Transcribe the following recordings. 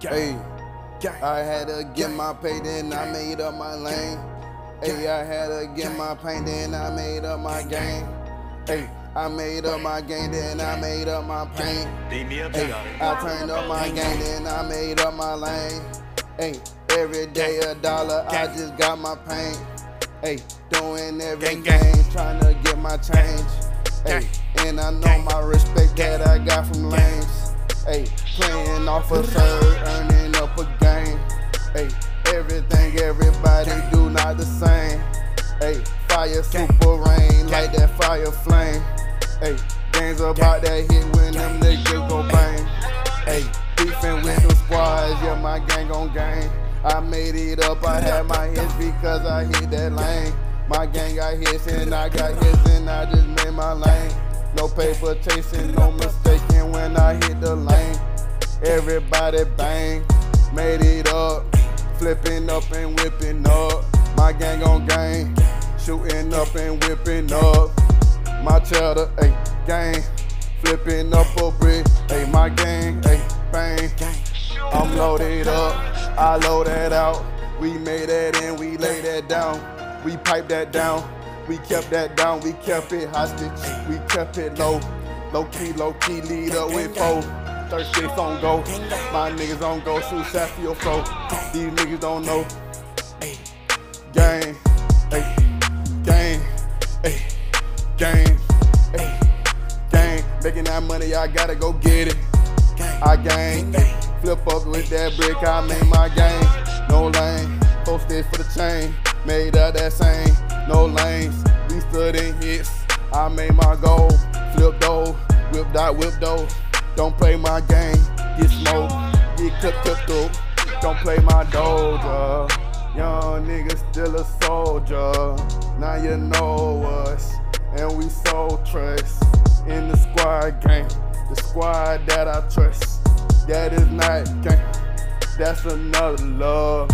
Hey, I had to get my pay, then I made up my lane. Hey, I had to get my pain, then I made up my game. Hey, I made up my game, then I made up my pain. Hey, I turned up my game, then I made up my lane. Hey, every day a dollar, I just got my pain. Hey, doing everything, trying to get my change. Hey, and I know my respect that I got from lanes. Hey, playing off a third, earning up a game. Hey, everything everybody do not the same. Hey, fire super rain like that fire flame. Hey, games about that hit when them niggas go bang. Hey, beefing with the squads, yeah, my gang on gang. I made it up, I had my hits because I hit that lane. My gang got hits and I got hits and I just made my lane. No paper chasing, no mistaking when I hit the lane. Everybody bang, made it up, flipping up and whipping up. My gang on gang, shooting up and whipping up. My cheddar, ayy, gang, flipping up a brick, ayy, my gang, ayy, bang. I'm loaded up, I load that out. We made that in, we lay that down, we pipe that down. We kept that down, we kept it hostage, we kept it low. Low key, low key, lead up with four. Thirsty on go, my niggas on go, shoot your flow. These niggas don't know. Gang, ay, gang, ay, gang, ay, gang. Making that money, I gotta go get it. I gang, ay, flip up with that brick, I made my game. No lane, posted for the chain, made up that same. No lanes, we stood in hits. I made my goal, flip though, whip dot, whip though. Don't play my game, get smoked, get cooked, cooked through. Don't play my doja. Young nigga still a soldier. Now you know us, and we so trust in the squad game. The squad that I trust. That is not gang. That's another love.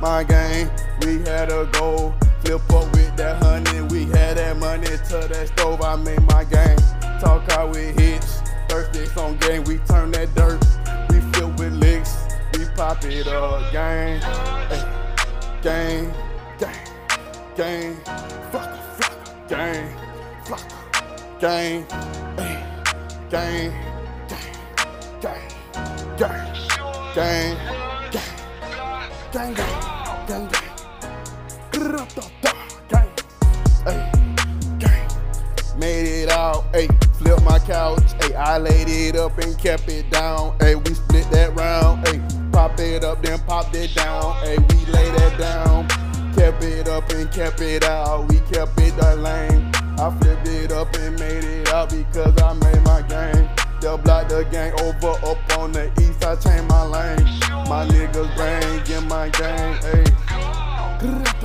My game, we had a goal. Flip up with that honey, we had that money to that stove. I made my game. Talk out with hits. Thursday on game, we turn that dirt. We fill with licks, we pop it up. Gang, ay, gang, gang, gang, flocka, flocka, gang, flocka, gang, gang, gang, gang, gang, gang, gang, gang, gang, gang. Gang, I laid it up and kept it down, Hey, we split that round, Hey, pop it up, then pop it down, Hey, we lay that down, kept it up and kept it out, we kept it the lane, I flipped it up and made it out because I made my game, they'll block the gang over up on the east, I changed my lane, my niggas bang in my gang, gang.